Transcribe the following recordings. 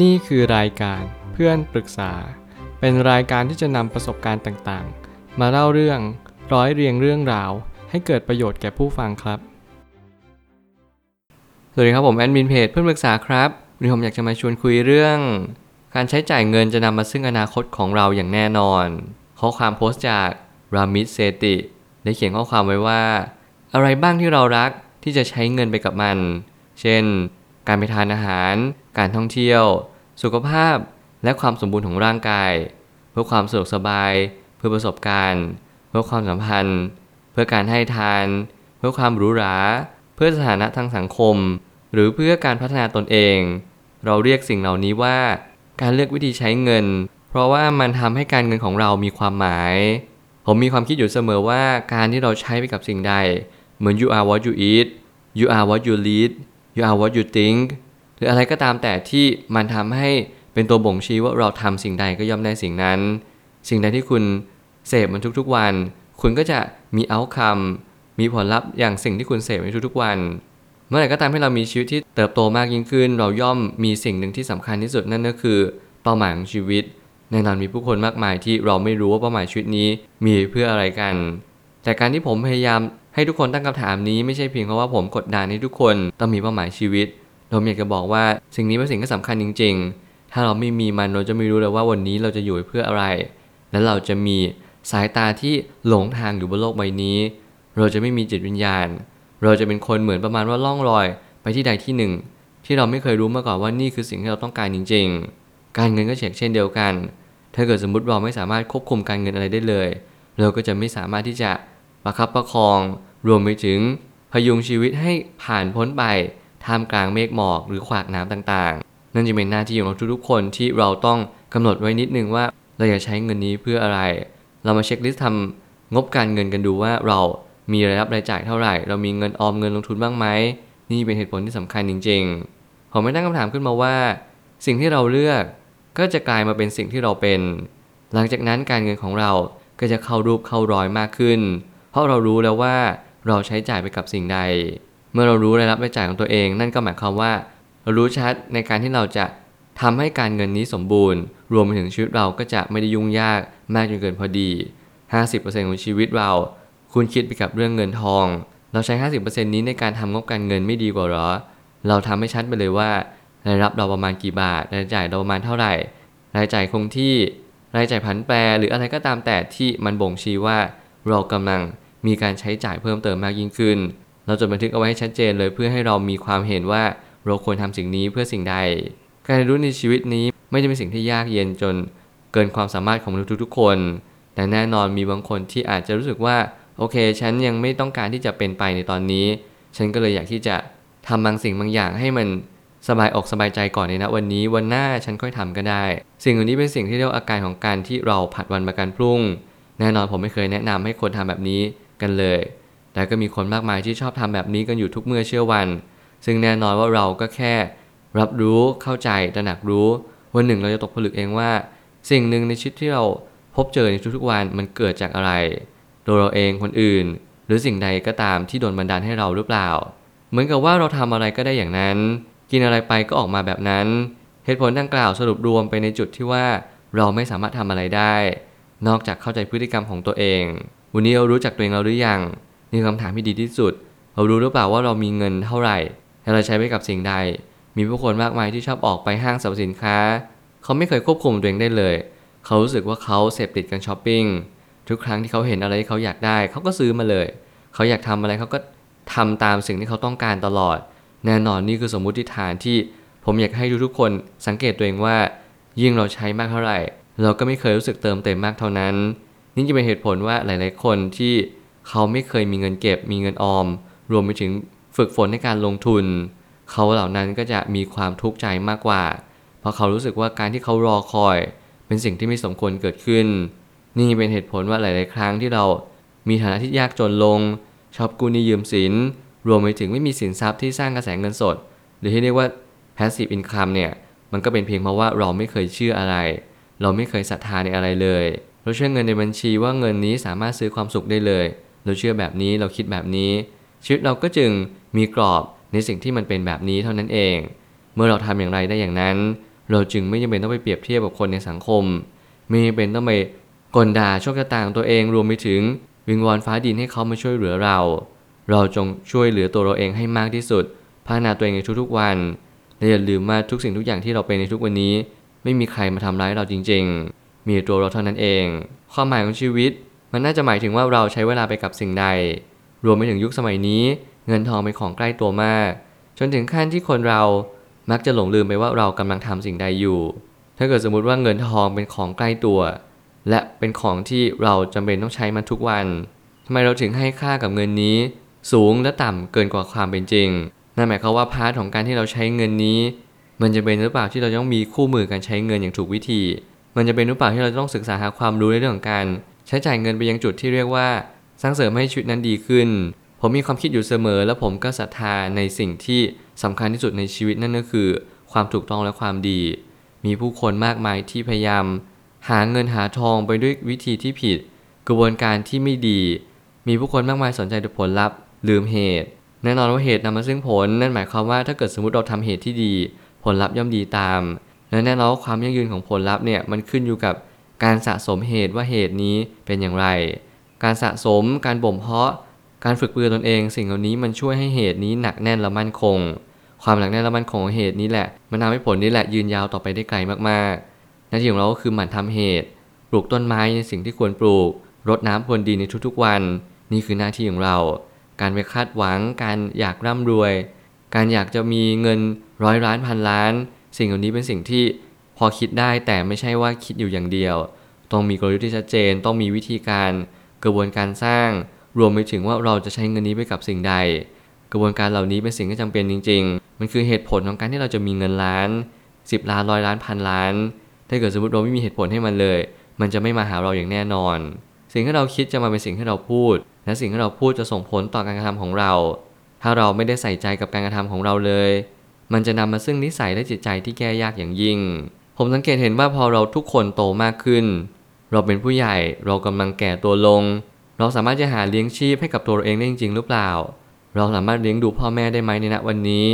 นี่คือรายการเพื่อนปรึกษา เป็นรายการที่จะนำประสบการณ์ต่างๆ มาเล่าเรื่องร้อยเรียงเรื่องราว ให้เกิดประโยชน์แก่ผู้ฟังครับ สวัสดีครับผมแอดมินเพจเพื่อนปรึกษาครับวันนี้ผมอยากจะมาชวนคุยเรื่อง การใช้จ่ายเงินจะนำมาซึ่งอนาคตของเราอย่างแน่นอน ข้อความโพสต์จากรามิดเซติ ได้เขียนข้อความไว้ว่า อะไรบ้างที่เรารักที่จะใช้เงินไปกับมัน เช่น การไปทานอาหาร การท่องเที่ยว สุขภาพ และความสมบูรณ์ของร่างกาย เพื่อความสะดวกสบาย เพื่อประสบการณ์ เพื่อความสัมพันธ์ เพื่อการให้ทาน เพื่อความหรูหรา เพื่อสถานะทางสังคม หรือเพื่อการพัฒนาตนเอง เราเรียกสิ่งเหล่านี้ว่า การเลือกวิธีใช้เงิน เพราะว่ามันทำให้การเงินของเรามีความหมาย ผมมีความคิดอยู่เสมอว่าการที่เราใช้ไปกับสิ่งใด เหมือน you are what you eat you are what you lead you are what you think หรืออะไรก็ตามแต่ที่มันทำให้เป็นตัวบ่งชี้ว่าเราทำสิ่งใดก็ย่อมได้สิ่งนั้น สิ่งใดที่คุณเสพมันทุกๆวัน คุณก็จะมี outcome มีผลลัพธ์อย่างสิ่งที่คุณเสพในทุกๆวัน เมื่อไหร่ก็ตามให้เรามีชีวิตที่เติบโตมากยิ่งขึ้น เราย่อมมีสิ่งหนึ่งที่สำคัญที่สุดนั่นก็คือ เป้าหมายของชีวิตแน่นอนมีผู้คนมากมายที่เราไม่รู้ว่าเป้าหมายชีวิตนี้มีเพื่ออะไรกัน แต่การที่ผมพยายาม ให้ทุกคนตั้งคำถามนี้ไม่ใช่เพียงเพราะว่าผมกดดันให้ทุกคนต้องมีเป้าหมายชีวิต ผมอยากจะบอกว่าสิ่งนี้เป็นสิ่งที่สำคัญจริง ๆ ถ้าเราไม่มีมันเราจะไม่รู้เลยว่าวันนี้เราจะอยู่เพื่ออะไร และเราจะมีสายตาที่หลงทางอยู่บนโลกใบนี้ เราจะไม่มีจิตวิญญาณ เราจะเป็นคนเหมือนประมาณว่าล่องลอยไปที่ใดที่หนึ่ง ที่เราไม่เคยรู้มาก่อนว่านี่คือสิ่งที่เราต้องการจริง ๆ การเงินก็เช่นเดียวกัน ถ้าเกิดสมมติเราไม่สามารถควบคุมการเงินอะไรได้เลย เราก็จะไม่สามารถที่จะ ประคับประคอง รวมไปถึงพยุงชีวิตให้ผ่านพ้นไปท่ามกลางเมฆหมอกหรือขวากน้ำต่างๆ นั่นจะเป็นหน้าที่ของเราทุกๆ คนที่เราต้องกำหนดไว้นิดนึงว่าเราอยากใช้เงินนี้เพื่ออะไร เรามาเช็คลิสต์ทำงบการเงินกันดูว่าเรามีรายรับรายจ่ายเท่าไหร่ เรามีเงินออมเงินลงทุนบ้างไหม นี่เป็นเหตุผลที่สำคัญจริงๆ ผมไม่ตั้งคำถามขึ้นมาว่า สิ่งที่เราเลือกก็จะกลายมาเป็นสิ่งที่เราเป็น หลังจากนั้นการเงินของเราก็จะเข้ารูปเข้ารอยมากขึ้น เพราะเรารู้แล้วว่าเราใช้จ่ายไปกับสิ่งใด เมื่อเรารู้รายรับรายจ่ายของตัวเอง นั่นก็หมายความว่า เรารู้ชัดในการที่เราจะทำให้การเงินนี้สมบูรณ์ รวมไปถึงชีวิตเราก็จะไม่ได้ยุ่งยากมากจนเกินพอดี 50%ของชีวิตเรา คุณคิดไปกับเรื่องเงินทอง เราใช้ 50%นี้ในการทำงบการเงินไม่ดีกว่าหรอ เราทำให้ชัดไปเลยว่ารายรับเราประมาณกี่บาท รายจ่ายเราประมาณเท่าไหร่ รายจ่ายคงที่ รายจ่ายผันแปรหรืออะไรก็ตามแต่ที่มันบ่งชี้ว่า เรากำลัง มีการใช้จ่ายเพิ่มเติมมากยิ่งขึ้น เราจดบันทึกเอาไว้ให้ชัดเจนเลยเพื่อให้เรามีความเห็นว่าเราควรทำสิ่งนี้เพื่อสิ่งใด การเรียนรู้ในชีวิตนี้ไม่ได้เป็นสิ่งที่ยากเย็นจนเกินความสามารถของมนุษย์ทุกๆคน แต่แน่นอนมีบางคนที่อาจจะรู้สึกว่าโอเค ฉันยังไม่ต้องการที่จะเป็นไปในตอนนี้ ฉันก็เลยอยากที่จะทำบางสิ่งบางอย่างให้มันสบายอกสบายใจก่อนในนะวันนี้วันหน้าฉันค่อยทำก็ได้ สิ่งเหล่านี้เป็นสิ่งที่เรียกอาการของการที่เราผัดวันประกันพรุ่ง แน่นอนผมไม่เคยแนะนำให้คนทำแบบนี้ กันเลยแต่ก็มีคนมากมายที่ชอบทำแบบนี้กันอยู่ทุกเมื่อเชื่อวัน ซึ่งแน่นอนว่าเราก็แค่ รับรู้เข้าใจตระหนักรู้วันหนึ่งเราจะตกผลึกเองว่า สิ่งหนึ่งในชีวิตที่เราพบเจอในทุกๆวันมันเกิดจากอะไรตัวเราเองคนอื่น หรือสิ่งใดก็ตามที่โดนบันดาลให้เราหรือเปล่า เหมือนกับว่าเราทำอะไรก็ได้อย่างนั้น กินอะไรไปก็ออกมาแบบนั้น เหตุผลดังกล่าวสรุปรวมไปในจุดที่ว่าเราไม่สามารถทำอะไรได้ นอกจากเข้าใจพฤติกรรมของตัวเอง วันนี้เรารู้จักตัวเองเราหรือยังนี่คือคำถามที่ดีที่สุด เรารู้หรือเปล่าว่าเรามีเงินเท่าไหร่และเราใช้ไปกับสิ่งใด มีผู้คนมากมายที่ชอบออกไปห้างสรรพสินค้า เขาไม่เคยควบคุมตัวเองได้เลย เขารู้สึกว่าเขาเสพติดการช้อปปิ้งทุกครั้งที่เขาเห็นอะไรที่เขาอยากได้ เขาก็ซื้อมาเลย เขาอยากทำอะไรเขาก็ทำตามสิ่งที่เขาต้องการตลอด แน่นอนนี่คือสมมุติฐานที่ผมอยากให้ทุกๆคนสังเกตตัวเองว่า ยิ่งเราใช้มากเท่าไหร่ เราก็ไม่เคยรู้สึกเติมเต็มมากเท่านั้น นี่จะเป็นเหตุผลว่าหลาย ๆ คนที่เขาไม่เคยมีเงินเก็บ มีเงินออม รวมไปถึงฝึกฝนในการลงทุน เขาเหล่านั้นก็จะมีความทุกข์ใจมากกว่า เพราะเขารู้สึกว่าการที่เขารอคอย เป็นสิ่งที่ไม่สมควรเกิดขึ้น นี่เป็นเหตุผลว่าหลาย ๆ ครั้งที่เรามีฐานะที่ยากจนลง ชอบกู้หนี้ยืมสิน รวมไปถึงไม่มีสินทรัพย์ที่สร้างกระแสเงินสด หรือที่เรียกว่า passive income เนี่ย มันก็เป็นเพียงเพราะว่าเราไม่เคยเชื่ออะไร เราไม่เคยศรัทธาในอะไรเลย เราเชื่อเงินในบัญชีว่าเงินนี้สามารถซื้อความสุขได้เลย เราเชื่อแบบนี้เราคิดแบบนี้ ชีวิตเราก็จึงมีกรอบในสิ่งที่มันเป็นแบบนี้เท่านั้นเอง เมื่อเราทำอย่างไรได้อย่างนั้น เราจึงไม่จำเป็นต้องไปเปรียบเทียบกับคนในสังคม ไม่จำเป็นต้องไปกลด่าโชคชะตาของตัวเองรวมไปถึง วิงวอนฟ้าดินให้เขามาช่วยเหลือเรา เราจงช่วยเหลือตัวเราเองให้มากที่สุด พัฒนาตัวเองในทุกๆวันและอย่าลืมว่าทุกสิ่งทุกอย่างที่เราเป็นในทุกวันนี้ ไม่มีใครมาทำร้ายเราจริง ๆ มีตัวเราเท่านั้นเอง ความหมายของชีวิต มันน่าจะหมายถึงว่าเราใช้เวลาไปกับสิ่งใด รวมไปถึงยุคสมัยนี้ เงินทองเป็นของใกล้ตัวมาก จนถึงขั้นที่คนเรามักจะหลงลืมไปว่าเรากำลังทำสิ่งใดอยู่ ถ้าเกิดสมมุติว่าเงินทองเป็นของใกล้ตัว และเป็นของที่เราจำเป็นต้องใช้มันทุกวันทำไมเราถึงให้ค่ากับเงินนี้ สูงและต่ำเกินกว่าความเป็นจริง นั่นหมายความว่าพาร์ทของการที่เราใช้เงินนี้ มันจะเป็นหรือเปล่าที่เราต้องมีคู่มือการใช้เงินอย่างถูกวิธี มันจะเป็นหรือเปล่าที่เราต้องศึกษาหาความรู้ในเรื่องของการใช้จ่ายเงินไปยังจุดที่เรียกว่า สร้างเสริมให้ชีวิตนั้นดีขึ้น ผมมีความคิดอยู่เสมอ และผมก็ศรัทธาในสิ่งที่สำคัญที่สุดในชีวิตนั่นก็คือ ความถูกต้องและความดี มีผู้คนมากมายที่พยายาม หาเงินหาทองไปด้วยวิธีที่ผิด กระบวนการที่ไม่ดี มีผู้คนมากมายสนใจแต่ผลลัพธ์ ลืมเหตุแน่นอนว่าเหตุนำมาซึ่งผล นั่นหมายความว่าถ้าเกิดสมมติเราทำเหตุที่ดี ผลลัพธ์ย่อมดีตาม และแน่นอนว่าความยั่งยืนของผลลัพธ์เนี่ยมันขึ้นอยู่กับการสะสมเหตุว่าเหตุนี้เป็นอย่างไร การสะสมการบ่มเพาะ การฝึกปรือตนเอง สิ่งเหล่านี้มันช่วยให้เหตุนี้หนักแน่นและมั่นคง ความหนักแน่นและมั่นคงของเหตุนี้แหละมันทำให้ผลนี้แหละยืนยาวต่อไปได้ไกลมากๆหน้าที่ของเราก็คือหมั่นทำเหตุ ปลูกต้นไม้ในสิ่งที่ควรปลูก รดน้ำพรวนดินในทุกๆวัน นี่คือหน้าที่ของเรา การไปคาดหวัง การอยากร่ำรวย การอยากจะมีเงินร้อยล้านพันล้าน สิ่งเหล่านี้เป็นสิ่งที่พอคิดได้แต่ไม่ใช่ว่าคิดอยู่อย่างเดียว ต้องมีกลยุทธ์ที่ชัดเจน ต้องมีวิธีการกระบวนการสร้าง รวมไปถึงว่าเราจะใช้เงินนี้ไปกับสิ่งใด กระบวนการเหล่านี้เป็นสิ่งที่จำเป็นจริง ๆ มันคือเหตุผลของการที่เราจะมีเงินล้าน 10 ล้านร้อยล้านพันล้าน ถ้าเกิดสมมติเราไม่มีเหตุผลให้มันเลย มันจะไม่มาหาเราอย่างแน่นอน สิ่งที่เราคิดจะมาเป็นสิ่งที่เราพูด และสิ่งที่เราพูดจะส่งผลต่อการกระทำของเรา ถ้าเราไม่ได้ใส่ใจกับการกระทำของเราเลย มันจะนำมาซึ่งนิสัยและจิตใจที่แก้ยากอย่างยิ่ง ผมสังเกตเห็นว่าพอเราทุกคนโตมากขึ้น เราเป็นผู้ใหญ่เรากำลังแก่ตัวลง เราสามารถจะหาเลี้ยงชีพให้กับตัวเราเองได้จริงหรือเปล่า เราสามารถเลี้ยงดูพ่อแม่ได้ไหมในณวันนี้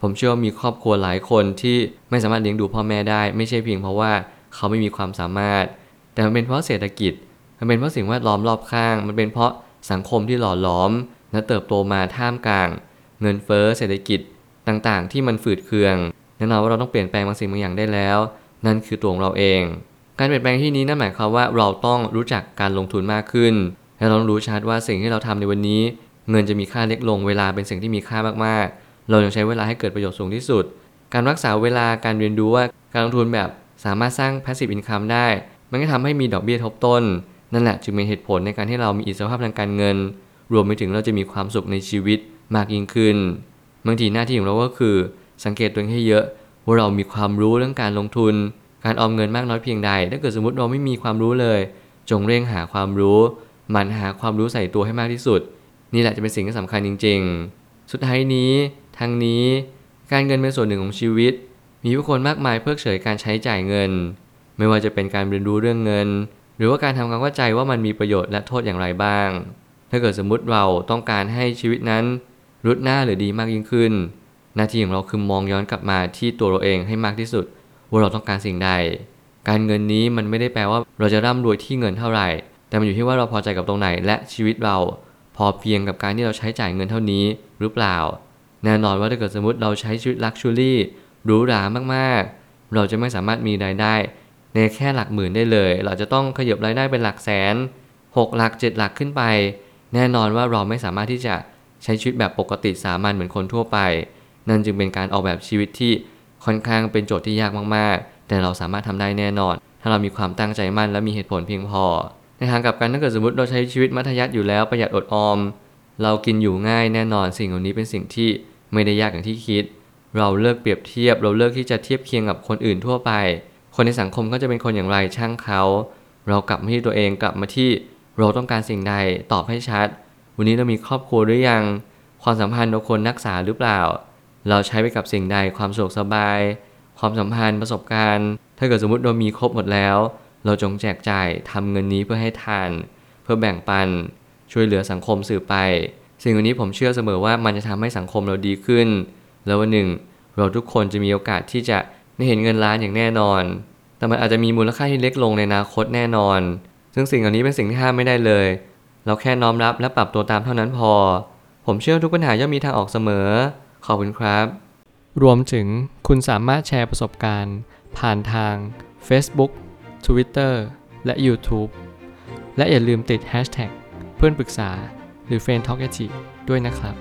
ผมเชื่อว่ามีครอบครัวหลายคนที่ไม่สามารถเลี้ยงดูพ่อแม่ได้ ไม่ใช่เพียงเพราะว่าเขาไม่มีความสามารถ แต่มันเป็นเพราะเศรษฐกิจ มันเป็นเพราะสิ่งแวดล้อมรอบข้าง มันเป็นเพราะสังคมที่หล่อหลอมและเติบโตมาท่ามกลาง เงินเฟ้อเศรษฐกิจ ต่างๆ ที่มันฝืดเคืองแน่นอนว่าเราต้องเปลี่ยนแปลงบางสิ่งบางอย่างได้แล้ว นั่นคือตัวของเราเอง การเปลี่ยนแปลงที่นี้นั่นหมายความว่าเราต้องรู้จักการลงทุนมากขึ้น และเราต้องรู้ชัดว่าสิ่งที่เราทำในวันนี้ เงินจะมีค่าเล็กลงเวลาเป็นสิ่งที่มีค่ามากๆ เราต้องใช้เวลาให้เกิดประโยชน์สูงที่สุด การรักษาเวลาการเรียนรู้ว่าการลงทุนแบบสามารถสร้าง passive income ได้ มันก็ทำให้มีดอกเบี้ยทบต้น นั่นแหละจึงเป็นเหตุผลในการที่เรามีอิสรภาพทางการเงิน รวมไปถึงเราจะมีความสุขในชีวิตมากยิ่งขึ้น บางทีหน้าที่ของเราก็คือ สังเกตตัวเองให้เยอะ ว่าเรามีความรู้เรื่องการลงทุน การออมเงินมากน้อยเพียงใด ถ้าเกิดสมมติเราไม่มีความรู้เลย จงเร่งหาความรู้หมันหาความรู้ใส่ตัวให้มากที่สุด นี่แหละจะเป็นสิ่งที่สำคัญจริง ๆ สุดท้ายนี้ทางนี้การเงินเป็นส่วนหนึ่งของชีวิต มีผู้คนมากมายเพิกเฉยการใช้จ่ายเงิน ไม่ว่าจะเป็นการเรียนรู้เรื่องเงิน หรือว่าการทำความเข้าใจว่ามันมีประโยชน์และโทษอย่างไรบ้าง ถ้าเกิดสมมติเราต้องการให้ชีวิตนั้น รุดหน้าหรือดีมากยิ่งขึ้น หน้าที่ของเราคือมองย้อนกลับมาที่ตัวเราเองให้มากที่สุด ว่าเราต้องการสิ่งใด การเงินนี้มันไม่ได้แปลว่าเราจะร่ำรวยที่เงินเท่าไหร่ แต่มันอยู่ที่ว่าเราพอใจกับตรงไหนและชีวิตเรา พอเพียงกับการที่เราใช้จ่ายเงินเท่านี้หรือเปล่า แน่นอนว่าถ้าเกิดสมมติเราใช้ชีวิต luxury หรูหรามากๆ เราจะไม่สามารถมีรายได้ ในแค่หลักหมื่นได้เลย เราจะต้องขยับรายได้เป็นหลักแสนหกหลักเจ็ดหลักขึ้นไป แน่นอนว่าเราไม่สามารถที่จะ ใช้ชีวิตแบบปกติสามัญเหมือนคนทั่วไป นั่นจึงเป็นการออกแบบชีวิตที่ค่อนข้างเป็นโจทย์ที่ยากมากๆ แต่เราสามารถทำได้แน่นอน ถ้าเรามีความตั้งใจมั่นและมีเหตุผลเพียงพอ ในทางกลับกันถ้าเกิดสมมติเราใช้ชีวิตมัธยัสถ์อยู่แล้วประหยัดอดออม เรากินอยู่ง่ายแน่นอนสิ่งเหล่านี้เป็นสิ่งที่ไม่ได้ยากอย่างที่คิด เราเลิกเปรียบเทียบ เราเลิกที่จะเทียบเคียงกับคนอื่นทั่วไป คนในสังคมก็จะเป็นคนอย่างไรช่างเขา เรากลับมาที่ตัวเองกลับมาที่เราต้องการสิ่งใดตอบให้ชัด วันนี้เรามีครอบครัวหรือยัง ความสัมพันธ์เราควรรักษาหรือเปล่า เราใช้ไปกับสิ่งใดความสะดวกสบาย ความสัมพันธ์ประสบการณ์ ถ้าเกิดสมมติเรามีครบหมดแล้ว เราจงแจกจ่ายทำเงินนี้เพื่อให้ทาน เพื่อแบ่งปัน ช่วยเหลือสังคมสื่อไป สิ่งเหล่านี้ผมเชื่อเสมอว่ามันจะทำให้สังคมเราดีขึ้น แล้ววันหนึ่ง เราทุกคนจะมีโอกาสที่จะไม่เห็นเงินล้านอย่างแน่นอน แต่มันอาจจะมีมูลค่าที่เล็กลงในอนาคตแน่นอน ซึ่งสิ่งเหล่านี้เป็นสิ่งที่ห้ามไม่ได้เลย เราแค่น้อมรับและปรับตัวตามเท่านั้นพอ ผมเชื่อทุกปัญหาย่อมมีทางออกเสมอ ขอบคุณครับ รวมถึงคุณสามารถแชร์ประสบการณ์ ผ่านทาง Facebook Twitter และ YouTube และอย่าลืมติด Hashtag เพื่อนปรึกษาหรือ f r ร e n d t a l k a ด้วยนะครับ